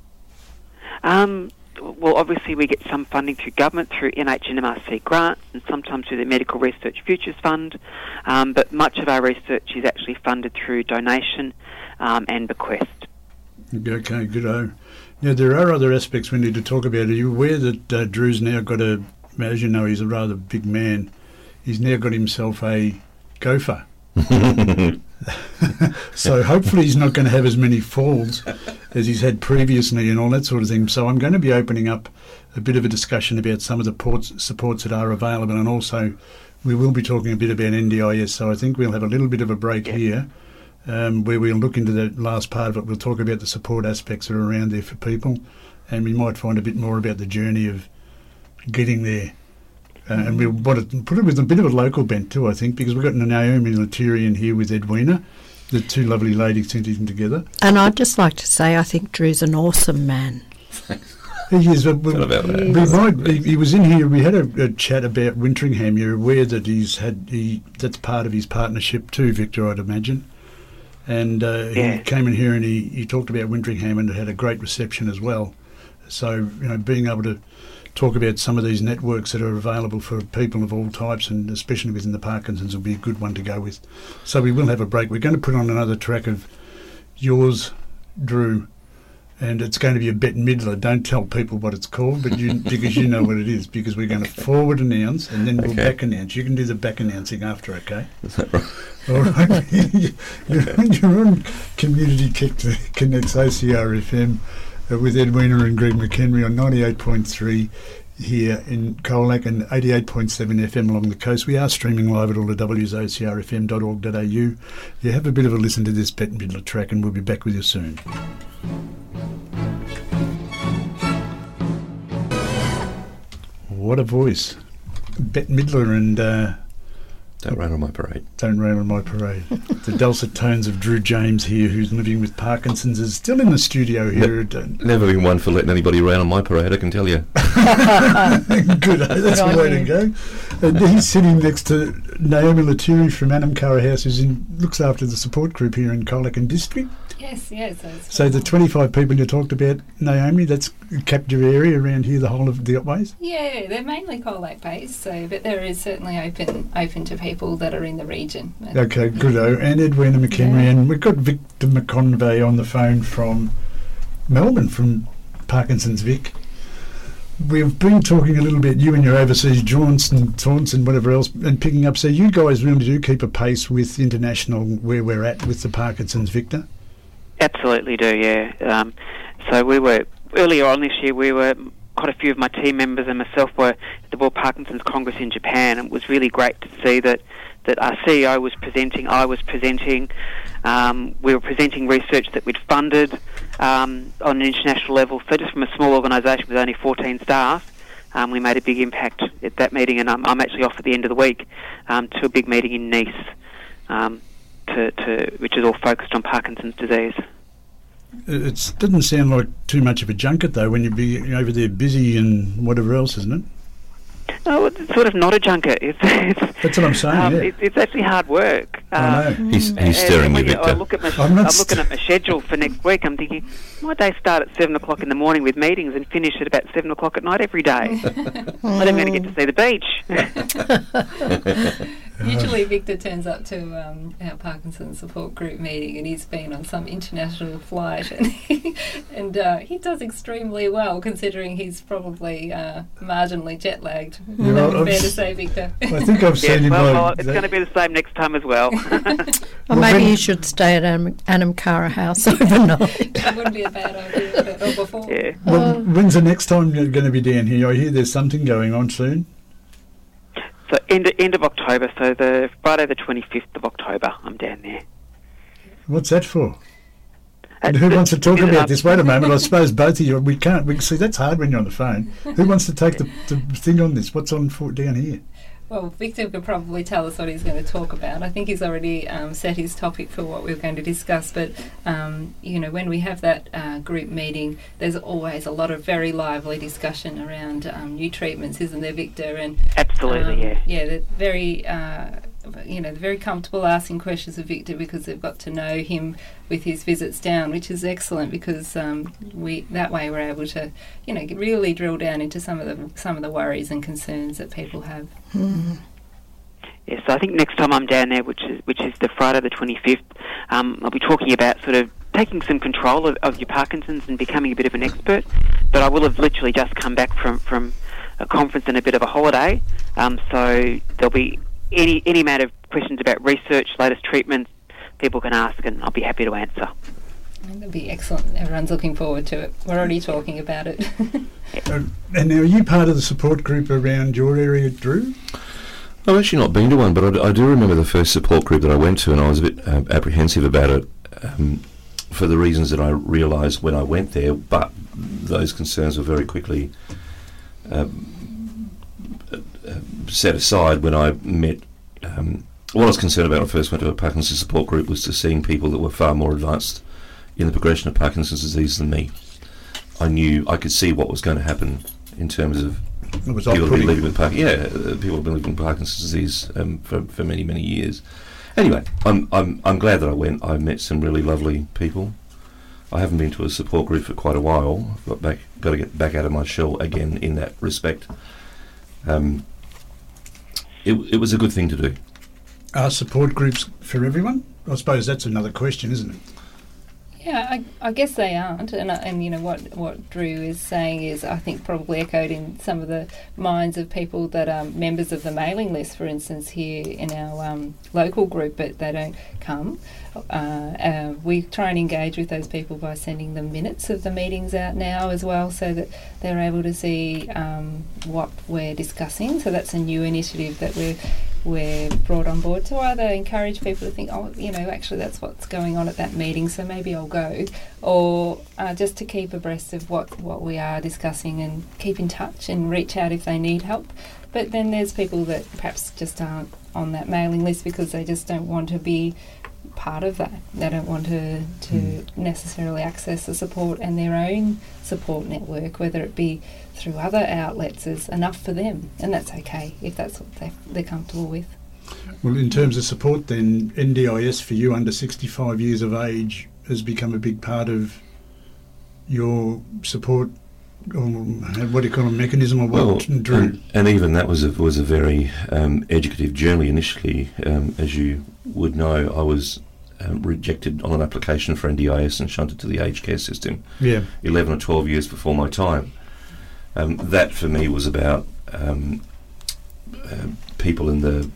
Um, well, obviously, we get some funding through government, through NHMRC grants, and sometimes through the Medical Research Futures Fund. Um, but much of our research is actually funded through donation um, and bequest. Okay, good. Oh, now there are other aspects we need to talk about. Are you aware that uh, Drew's now got a, as you know, he's a rather big man. He's now got himself a gopher. so hopefully he's not going to have as many falls as he's had previously and all that sort of thing. So I'm going to be opening up a bit of a discussion about some of the ports, supports that are available and also we will be talking a bit about NDIS. So I think we'll have a little bit of a break Yeah. here um, where we'll look into the last part of it. We'll talk about the support aspects that are around there for people and we might find a bit more about the journey of getting there. Uh, and we'll want to put it with a bit of a local bent too, I think, because we've got Naomi Latirian here with Edwina, the two lovely ladies sitting together. And I'd just like to say I think Drew's an awesome man. He is. But we, about that. we might. He, he was in here. We had a, a chat about Wintringham. You're aware that he's had. He that's part of his partnership too, Victor. I'd imagine. And uh, Yeah. he came in here and he, he talked about Wintringham and it had a great reception as well. So you know, being able to talk about some of these networks that are available for people of all types and especially within the Parkinson's will be a good one to go with. So we will have a break. We're going to put on another track of yours, Drew, and it's going to be a Bette Midler. Don't tell people what it's called, but you because you know what it is. Because we're going to forward announce and then we'll Okay. back announce. You can do the back announcing after, okay? Is that right? All right. you're, you're on Community Connect- Connects OCRFM uh, with Edwina and Greg McHenry on 98.3 here in Colac and 88.7 FM along the coast. We are streaming live at all the wsocrfm.org.au. You have a bit of a listen to this Bette Midler track and we'll be back with you soon. What a voice. Bette Midler and uh, Don't rain on my parade. Don't rain on my parade. the dulcet tones of Drew James here, who's living with Parkinson's, is still in the studio here. at, uh, Never been one for letting anybody rain on my parade, I can tell you. Good, eh? that's the way to go. And he's sitting next to Naomi Latiri from Anam Cara House, who's in, looks after the support group here in Colac and District. Yes, yes. So, the 25 people you talked about, Naomi, that's kept your area around here the whole of the Otways? Yeah, they're mainly Colac based, so but there is certainly open open to people that are in the region. Okay, good. And Edwina McHenry, Yeah. and we've got Victor McConvey on the phone from Melbourne, from Parkinson's Vic. We've been talking a little bit, you and your overseas jaunts and taunts and whatever else, and picking up. So you guys really do keep a pace with international where we're at with the Parkinson's Victor. Absolutely do, yeah. Um, so we were earlier on this year. We were quite a few of my team members and myself were at the World Parkinson's Congress in Japan, and it was really great to see that that our CEO was presenting, I was presenting. Um, we were presenting research that we'd funded um, on an international level. So just from a small organisation with only 14 staff. Um, we made a big impact at that meeting, and I'm, I'm actually off at the end of the week um, to a big meeting in Nice, um, to, to, which is all focused on Parkinson's disease. It doesn't sound like too much of a junket though when you be over there busy and whatever else, isn't it? No, it's sort of not a junket. It's, it's, That's what I'm saying. um, yeah. it's, it's actually hard work. I Um, know. He's, Mm. he's and staring you, when you- I Victor. look at my, I'm I'm, not looking at my schedule for next week. I'm thinking my days start at seven o'clock in the morning with meetings and finish at about seven o'clock at night every day. I don't even get to see the beach. Usually Victor turns up to um, our Parkinson's support group meeting and he's been on some international flight and he, and uh, he does extremely well considering he's probably uh, marginally jet lagged. Yeah, well, fair I've to say, Victor. I think I've yeah, seen him. well, well, it's going to be the same next time as well. Or Well, maybe you should stay at Anam, Anamkara House overnight. that wouldn't be a bad idea, but, or before. yeah. Well, when's the next time you're going to be down here? I hear there's something going on soon. So end end of October. So the Friday the 25th of October, I'm down there. What's that for? And Uh, who wants to talk about this? Wait a moment. I suppose both of you. We can't. We see that's hard when you're on the phone. Who wants to take the, the thing on this? What's on for down here? Well, Victor could probably tell us what he's going to talk about. I think he's already um, set his topic for what we're going to discuss. But um, you know, when we have that uh, group meeting, there's always a lot of very lively discussion around um, new treatments, isn't there, Victor? And Absolutely, um, yeah. yeah, very. Uh, you know, very comfortable asking questions of Victor because they've got to know him with his visits down, which is excellent because um, we that way we're able to, you know, really drill down into some of the some of the worries and concerns that people have. Yes, so I think next time I'm down there, which is which is the Friday the 25th, um, I'll be talking about sort of taking some control of, of your Parkinson's and becoming a bit of an expert. But I will have literally just come back from, from a conference and a bit of a holiday, um, so there'll be any any amount of questions about research, latest treatments, people can ask, and I'll be happy to answer. That'd be excellent. Everyone's looking forward to it. We're already talking about it. Uh, and now, are you part of the support group around your area, Drew? I've actually not been to one, but I d- I, do remember the first support group that I went to, and I was a bit uh, apprehensive about it um, for the reasons that I realised when I went there. But those concerns were very quickly um, set aside when I met. Um, what I was concerned about when I first went to a Parkinson's support group was to seeing people that were far more advanced in the progression of Parkinson's disease than me. I knew I could see what was going to happen in terms of people have been living with Park- yeah, uh, people have been living with Parkinson's disease um, for, for many many years. Anyway, I'm I'm I'm glad that I went. I met some really lovely people. I haven't been to a support group for quite a while. I've got back got to get back out of my shell again in that respect. Um, it it was a good thing to do. Are support groups for everyone? I suppose that's another question, isn't it? Yeah, I, I guess they aren't, and uh, and you know what what Drew is saying is I think probably echoed in some of the minds of people that are members of the mailing list, for instance, here in our um, local group, but they don't come. Uh, uh, we try and engage with those people by sending them minutes of the meetings out now as well, so that they're able to see um, what we're discussing. So that's a new initiative that we're we're brought on board to either encourage people to think, oh, you know, actually that's what's going on at that meeting, so maybe I'll go, or uh, just to keep abreast of what, what we are discussing and keep in touch and reach out if they need help. But then there's people that perhaps just aren't on that mailing list because they just don't want to be part of that. They don't want to to Mm. necessarily access the support and their own support network, whether it be through other outlets, is enough for them, and that's okay if that's what they they're comfortable with. Well, in terms of support, then NDIS for you under 65 years of age has become a big part of your support. Or what do you call a mechanism or Well, what, Drew? and, and even that was a, was a very um, educative journey initially. Um, as you would know, I was um, rejected on an application for NDIS and shunted to the aged care system yeah, 11 or 12 years before my time. Um, that for me was about um, uh, people in the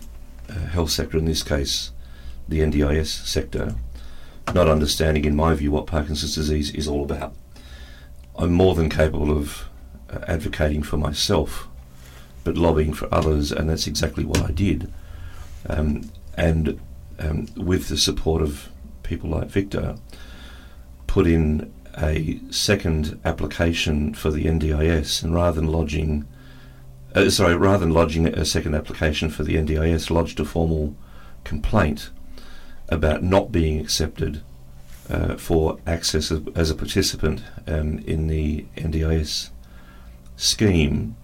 uh, health sector, in this case the NDIS sector, not understanding, in my view, what Parkinson's disease is all about. I'm more than capable of uh, advocating for myself, but lobbying for others, and that's exactly what I did. Um, and um, with the support of people like Victor, put in a second application for the NDIS, and rather than lodging, uh, sorry, rather than lodging a second application for the NDIS, lodged a formal complaint about not being accepted uh, for access as, as a participant um, in the NDIS scheme.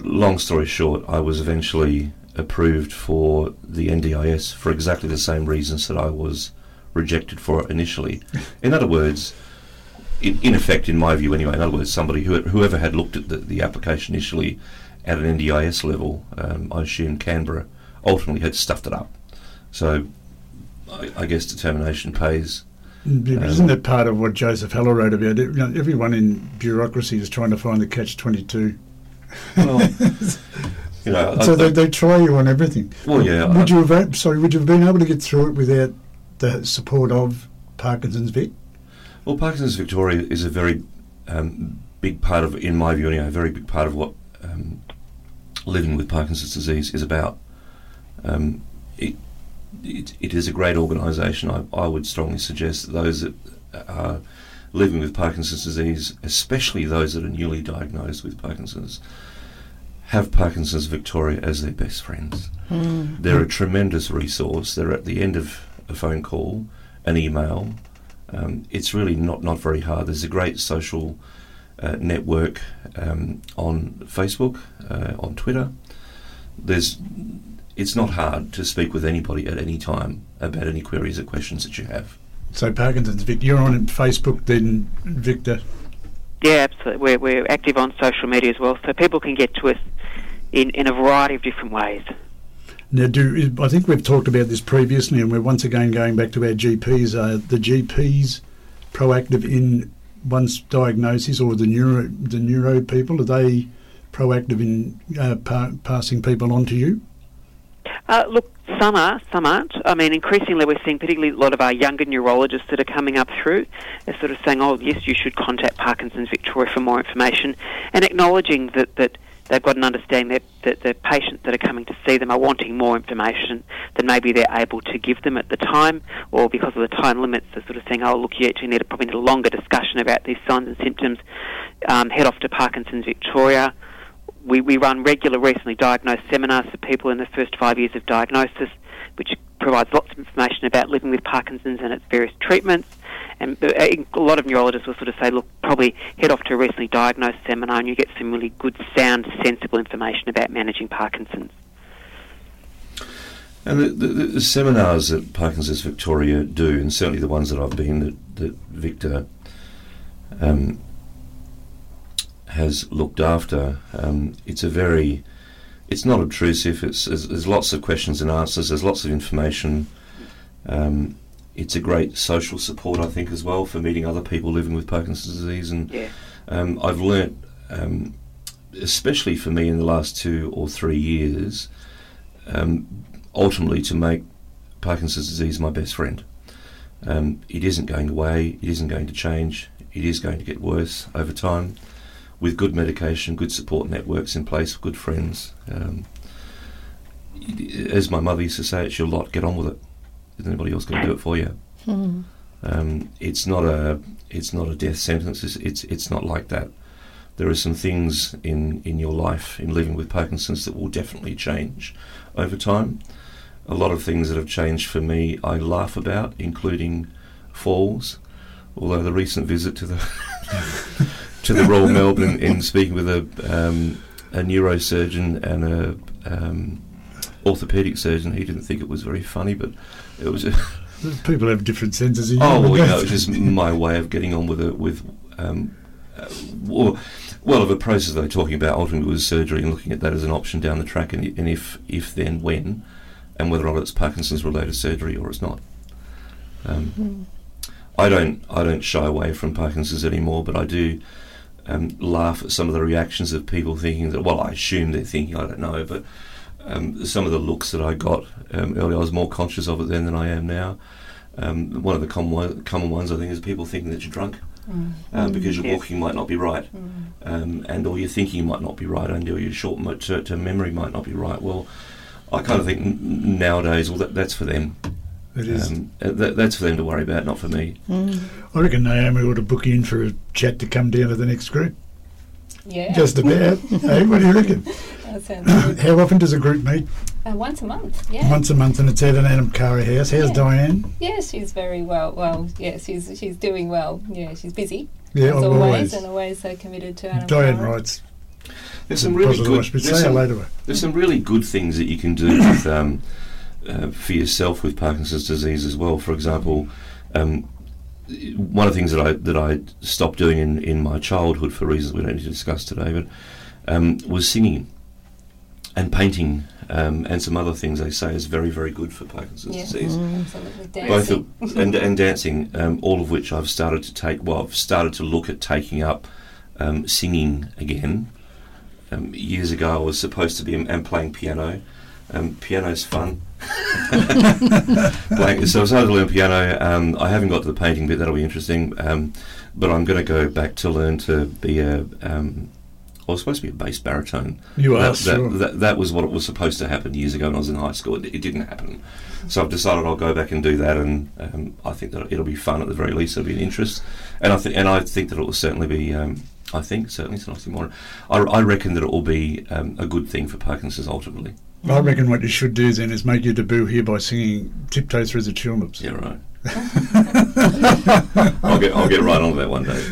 Long story short, I was eventually approved for the NDIS for exactly the same reasons that I was rejected for it initially. In other words, in, in effect, in my view anyway, in other words, somebody who whoever had looked at the, the application initially at an NDIS level, um, I assume Canberra, ultimately had stuffed it up. So I, I guess determination pays. Um, isn't that part of what Joseph Heller wrote about? You know, everyone in bureaucracy is trying to find the catch 22. Well, you know, So I- they, they try you on everything. well, yeah. I- Would you have sorry? Would you have been able to get through it without the support of Parkinson's Vic? Well, Parkinson's Victoria is a very um, big part of, in my view, anyway, a very big part of what um, living with Parkinson's disease is about. Um, it, it, it is a great organisation. I, I would strongly suggest that those that are living with Parkinson's disease, especially those that are newly diagnosed with Parkinson's, have Parkinson's Victoria as their best friends. Mm. They're a tremendous resource. They're at the end of a phone call, an email. Um, it's really not, not very hard. There's a great social uh, network um, on Facebook, uh, on Twitter. There's, it's not hard to speak with anybody at any time about any queries or questions that you have. So Parkinson's Vic, you're on Facebook then, Victor. Yeah, absolutely. We're, we're active on social media as well, so people can get to us in, in a variety of different ways. Now, do I think we've talked about this previously, and we're once again going back to our GPs. Are the GPs proactive in once diagnosis, or the neuro the neuro people? Are they proactive in uh, pa- passing people on to you? Uh, look, some are, some aren't. I mean, increasingly we're seeing particularly a lot of our younger neurologists that are coming up through. They're sort of saying, oh, yes, you should contact Parkinson's Victoria for more information, and acknowledging that, that they've got an understanding that, that the patients that are coming to see them are wanting more information than maybe they're able to give them at the time, or because of the time limits, they're sort of saying, oh, look, you actually need a, probably need a longer discussion about these signs and symptoms. Um, head off to Parkinson's Victoria we, we run regular recently diagnosed seminars for people in the first five years of diagnosis, which provides lots of information about living with Parkinson's and its various treatments. And uh, a lot of neurologists will sort of say, look, probably head off to a recently diagnosed seminar and you get some really good, sound, sensible information about managing Parkinson's. And the, the, the seminars that Parkinson's Victoria do, and certainly the ones that I've been that, that Victor um, has looked after, um, it's a very, it's not obtrusive. It's there's, there's lots of questions and answers. There's lots of information. Um, it's a great social support, I think, as well for meeting other people living with Parkinson's disease. And Yeah. um, I've learnt, um, especially for me in the last two or three years, um, ultimately to make Parkinson's disease my best friend. Um, it isn't going away. It isn't going to change. It is going to get worse over time. With good medication, good support networks in place, good friends. Um, as my mother used to say, it's your lot. Get on with it. Is anybody else going to do it for you? Mm. Um, it's not a it's not a death sentence. It's, it's it's not like that. there are some things in, in your life in living with Parkinson's that will definitely change over time. A lot of things that have changed for me I laugh about, including falls. Although the recent visit to the to the Royal Melbourne in speaking with a um, a neurosurgeon and a um, orthopedic surgeon, he didn't think it was very funny, but it was. A People have different senses of oh, humour. well, you know, don't it was just my way of getting on with it. With um, uh, well, well, of a process they were talking about ultimately was surgery and looking at that as an option down the track, and, and if if then when, and whether or not it's Parkinson's related surgery or it's not. Um, I don't I don't shy away from Parkinson's anymore, but I do um, laugh at some of the reactions of people thinking that well I assume they're thinking I don't know, but um, some of the looks that I got um, earlier I was more conscious of it then than I am now. Um, one of the common common ones I think is people thinking that you're drunk Mm. um, because your Yes. walking might not be right, Mm. um, and or your thinking might not be right, and or your short term memory might not be right. Well, I kind of think n- nowadays, well, that, that's for them. It is. Um, uh, that, that's for them to worry about, not for me. Mm. I reckon Naomi ought to book you in for a chat to come down to the next group. Yeah. Just about. hey, what do you reckon? That sounds good. How often does a group meet? Uh, once a month, yeah. Once a month, and it's at an Anam Cara house. How's Yeah. Diane? Yeah, she's very well. Well, yeah, she's she's doing well. Yeah, she's busy Yeah, as always, always. and always so committed to Adam. Diane Cara. writes. There's some really good. hospice. There's Say some, hello to her. there's some really good things that you can do with, um, uh, for yourself with Parkinson's disease as well. For example, um, one of the things that I that I stopped doing in, in my childhood for reasons we don't need to discuss today, but um, was singing and painting um, and some other things they say is very very good for Parkinson's Yeah. disease. Absolutely Both of, and, and dancing, um, all of which I've started to take. Well, I've started to look at taking up um, singing again. Um, years ago, I was supposed to be and playing piano. Um, piano's fun. playing, so I started to learn piano. Um, I haven't got to the painting bit. That'll be interesting. Um, but I'm going to go back to learn to be a. Um, I was supposed to be a bass baritone. You are That, that, sure. that, that was what it was supposed to happen years ago when I was in high school. It, it didn't happen. So I've decided I'll go back and do that, and um, I think that it'll be fun at the very least. It'll be an interest, and I think and I think that it will certainly be. Um, I think certainly it's not more. I, I reckon that it will be um, a good thing for Parkinson's ultimately. I reckon what you should do then is make your debut here by singing "Tiptoe Through the Tulips." Yeah, right. I'll get I'll get right on that one day.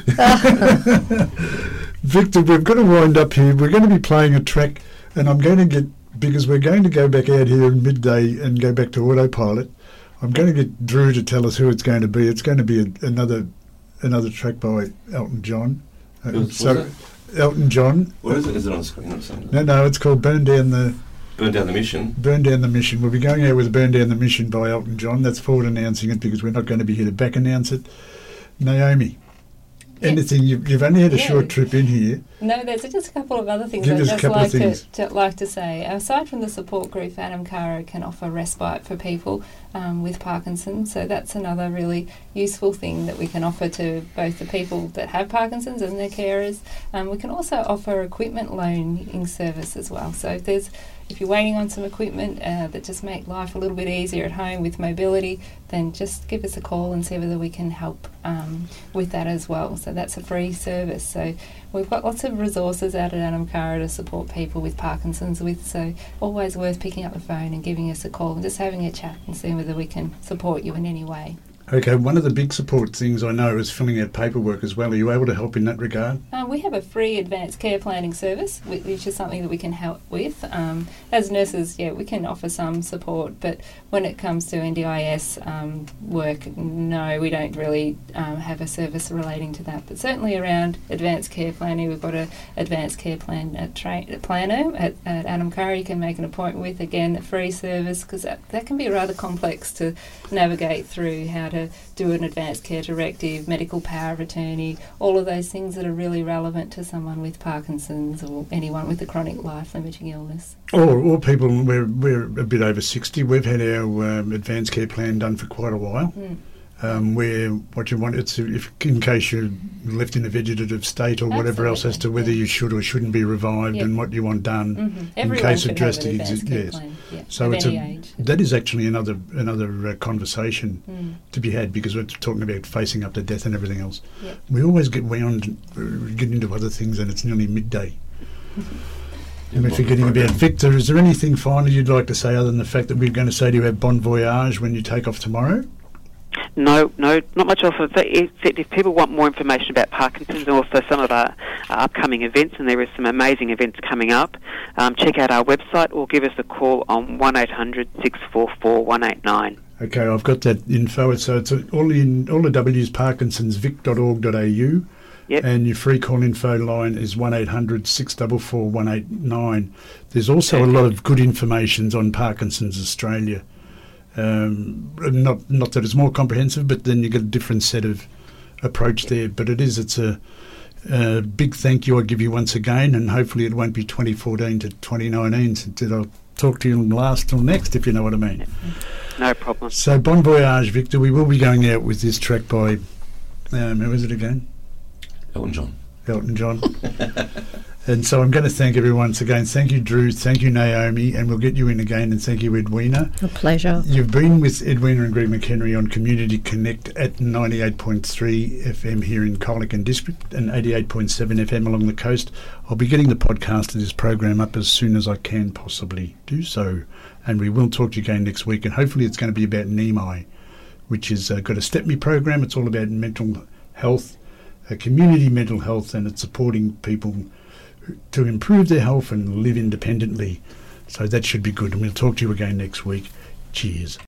Victor, we've got to wind up here. We're going to be playing a track, and I'm going to get because we're going to go back out here in midday and go back to autopilot. I'm going to get Drew to tell us who it's going to be. It's going to be a, another another track by Elton John. Uh, Who- so that? Elton John. What is it? Is it on the screen or something? No, no, it's called "Burn Down the Burn down the mission. Burn Down the Mission." We'll be going out with "Burn Down the Mission" by Elton John. That's forward announcing it because we're not going to be here to back announce it. Naomi, Yeah. anything? You've, you've only had a Yeah. short trip in here. No, there's just a couple of other things Give I'd just like to, to like to say. Aside from the support group, Anam Cara can offer respite for people um, with Parkinson's. So that's another really useful thing that we can offer to both the people that have Parkinson's and their carers. Um, we can also offer equipment loaning service as well. So if there's if you're waiting on some equipment uh, that just make life a little bit easier at home with mobility, then just give us a call and see whether we can help um, with that as well. So that's a free service. So we've got lots of resources out at Anam Cara to support people with Parkinson's with. So always worth picking up the phone and giving us a call and just having a chat and seeing whether we can support you in any way. Okay, one of the big support things I know is filling out paperwork as well. Are you able to help in that regard? Um, we have a free advanced care planning service, which is something that we can help with. Um, as nurses, yeah, we can offer some support, but when it comes to NDIS um, work, no, we don't really um, have a service relating to that. But certainly around advanced care planning, we've got an advanced care plan a tra- planner at, at Anam Cara. You can make an appointment with again a free service because that, that can be rather complex to navigate through how to do an advanced care directive, medical power of attorney, all of those things that are really relevant to someone with Parkinson's or anyone with a chronic life limiting illness. Or, or people, we're, we're a bit over 60. We've had our um, advanced care plan done for quite a while. Mm. Um, where what you want it's if in case you're left in a vegetative state or whatever else as to whether yeah. you should or shouldn't be revived Yep. and what you want done. Mm-hmm. Everyone case of have drastic an exi- yes. plan. Yeah. So of it's any a age. that is actually another another uh, conversation Mm. to be had because we're talking about facing up to death and everything else. Yep. We always get wound, uh, get into other things, and it's nearly midday. And we're forgetting about Victor. Is there anything finally you'd like to say other than the fact that we're going to say to you have bon voyage when you take off tomorrow? No, no, not much else. Except if people want more information about Parkinson's and also some of our, our upcoming events, and there is some amazing events coming up, um, check out our website or give us a call on 1800 644 189. Okay, I've got that info. So it's all in all the W's parkinsonsvic.org.au. Yep. And your free call info line is 1800 644 189. There's also a lot of good information on Parkinson's Australia. Um, not not that it's more comprehensive, but then you get a different set of approach there. But it is, it's a, a big thank you I give you once again, and hopefully it won't be 2014 to 2019. So I'll talk to you last till next, if you know what I mean. No problem. So bon voyage, Victor. We will be going out with this track by um, who is it again? Elton John. Elton John. and so I'm going to thank everyone once again. Thank you, Drew. Thank you, Naomi. And we'll get you in again. And thank you, Edwina. A pleasure. You've been with Edwina and Greg McHenry on Community Connect at 98.3 FM here in Colac District and 88.7 FM along the coast. I'll be getting the podcast of this program up as soon as I can possibly do so. And we will talk to you again next week. And hopefully it's going to be about Neami, which has uh, got a STEPME program. It's all about mental health, uh, community mental health, and it's supporting people to improve their health and live independently. So that should be good. And we'll talk to you again next week. Cheers.